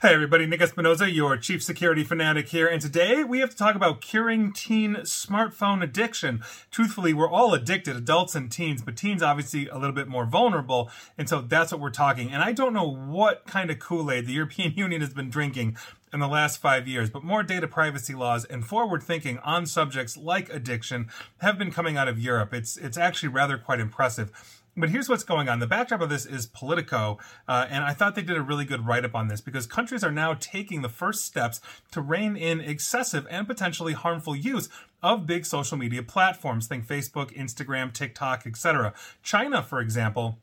Hey everybody, Nick Espinosa, your chief security fanatic here, and today we have to talk about curing teen smartphone addiction. Truthfully, we're all addicted, adults and teens, but teens obviously a little bit more vulnerable, and so that's what we're talking. And I don't know what kind of Kool-Aid the European Union has been drinking in the last five years, but more data privacy laws and forward thinking on subjects like addiction have been coming out of Europe. It's it's actually rather quite impressive. But here's what's going on. The backdrop of this is Politico, uh, and I thought they did a really good write up on this because countries are now taking the first steps to rein in excessive and potentially harmful use of big social media platforms. Think Facebook, Instagram, TikTok, etc. China, for example,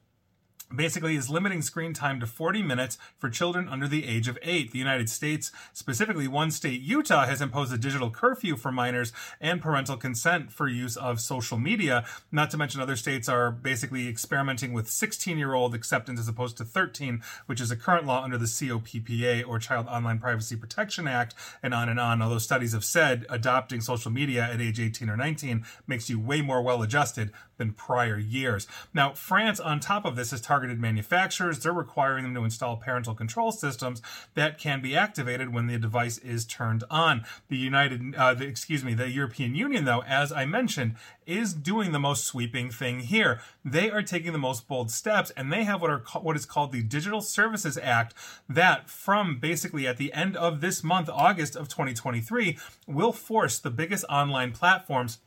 basically is limiting screen time to 40 minutes for children under the age of 8. The United States, specifically one state, Utah, has imposed a digital curfew for minors and parental consent for use of social media. Not to mention other states are basically experimenting with 16-year-old acceptance as opposed to 13, which is a current law under the COPPA or Child Online Privacy Protection Act and on and on. Although studies have said adopting social media at age 18 or 19 makes you way more well adjusted than prior years. Now, France on top of this has targeted manufacturers. They're requiring them to install parental control systems that can be activated when the device is turned on. The United, uh, the, excuse me, the European Union, though, as I mentioned, is doing the most sweeping thing here. They are taking the most bold steps, and they have what are what is called the Digital Services Act, that from basically at the end of this month, August of 2023, will force the biggest online platforms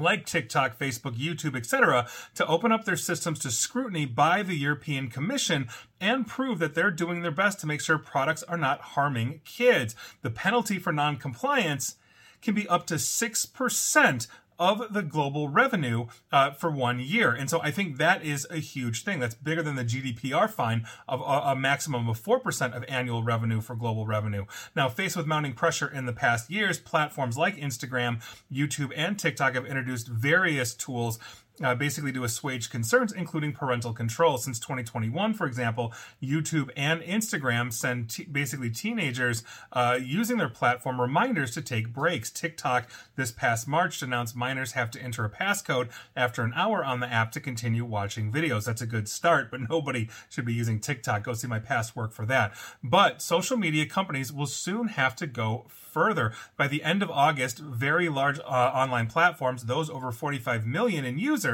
like TikTok, Facebook, YouTube, etc., to open up their systems to scrutiny by the European Commission and prove that they're doing their best to make sure products are not harming kids. The penalty for non-compliance can be up to 6% of the global revenue uh, for one year. And so I think that is a huge thing. That's bigger than the GDPR fine of a, a maximum of 4% of annual revenue for global revenue. Now, faced with mounting pressure in the past years, platforms like Instagram, YouTube, and TikTok have introduced various tools uh, basically to assuage concerns, including parental control. Since 2021, for example, YouTube and Instagram send t- basically teenagers uh, using their platform reminders to take breaks. TikTok this past March announced minors have to enter a passcode after an hour on the app to continue watching videos. That's a good start, but nobody should be using TikTok. Go see my past work for that. But social media companies will soon have to go further. By the end of August, very large uh, online platforms, those over 45 million in users,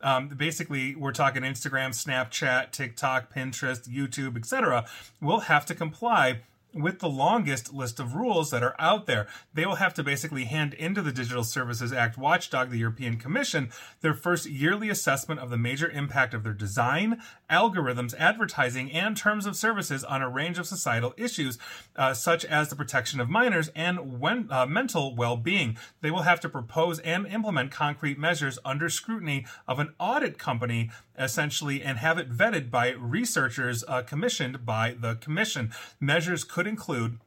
um, basically we're talking Instagram, Snapchat, TikTok, Pinterest, YouTube, etc., will have to comply with the longest list of rules that are out there. They will have to basically hand into the Digital Services Act watchdog, the European Commission, their first yearly assessment of the major impact of their design, algorithms, advertising, and terms of services on a range of societal issues, uh, such as the protection of minors and when, uh, mental well being. They will have to propose and implement concrete measures under scrutiny of an audit company, essentially, and have it vetted by researchers uh, commissioned by the Commission. Measures could include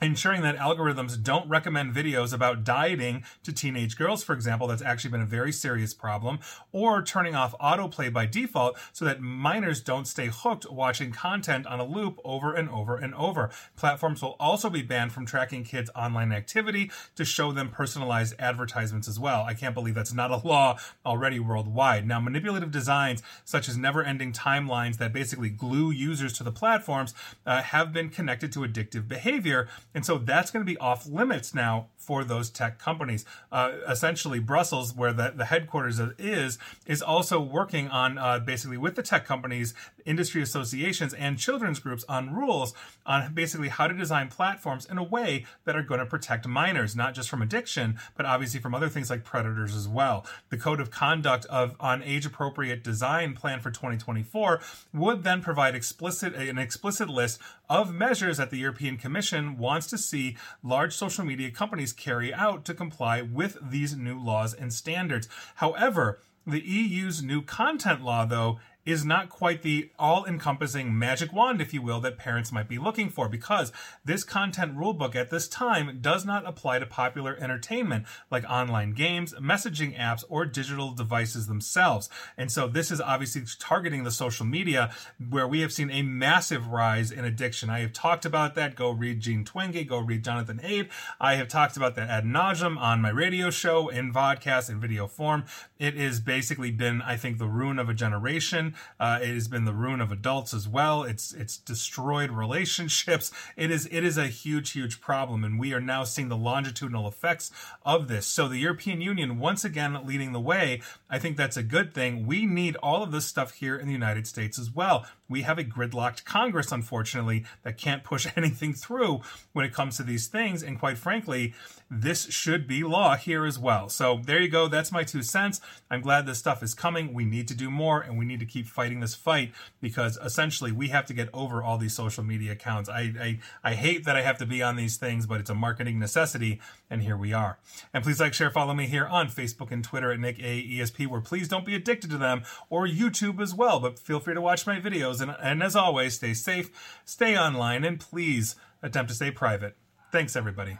ensuring that algorithms don't recommend videos about dieting to teenage girls, for example, that's actually been a very serious problem, or turning off autoplay by default so that minors don't stay hooked watching content on a loop over and over and over. Platforms will also be banned from tracking kids' online activity to show them personalized advertisements as well. I can't believe that's not a law already worldwide. Now, manipulative designs such as never ending timelines that basically glue users to the platforms uh, have been connected to addictive behavior and so that's going to be off limits now for those tech companies. Uh, essentially, Brussels, where the, the headquarters is, is also working on uh, basically with the tech companies, industry associations, and children's groups on rules on basically how to design platforms in a way that are going to protect minors, not just from addiction, but obviously from other things like predators as well. The code of conduct of on age appropriate design plan for 2024 would then provide explicit an explicit list of measures that the European Commission wants wants to see large social media companies carry out to comply with these new laws and standards. However, the EU's new content law, though, is not quite the all encompassing magic wand, if you will, that parents might be looking for because this content rulebook at this time does not apply to popular entertainment like online games, messaging apps, or digital devices themselves. And so this is obviously targeting the social media where we have seen a massive rise in addiction. I have talked about that. Go read Jean Twenge, go read Jonathan Haidt. I have talked about that ad nauseum on my radio show, in vodcast, in video form. It has basically been, I think, the ruin of a generation. Uh, it has been the ruin of adults as well. It's it's destroyed relationships. It is it is a huge huge problem, and we are now seeing the longitudinal effects of this. So the European Union once again leading the way. I think that's a good thing. We need all of this stuff here in the United States as well. We have a gridlocked Congress, unfortunately, that can't push anything through when it comes to these things. And quite frankly, this should be law here as well. So there you go. That's my two cents. I'm glad this stuff is coming. We need to do more and we need to keep fighting this fight because essentially we have to get over all these social media accounts. I, I, I hate that I have to be on these things, but it's a marketing necessity. And here we are. And please like, share, follow me here on Facebook and Twitter at Nick A ESP, where please don't be addicted to them or YouTube as well. But feel free to watch my videos. And, and as always, stay safe, stay online, and please attempt to stay private. Thanks, everybody.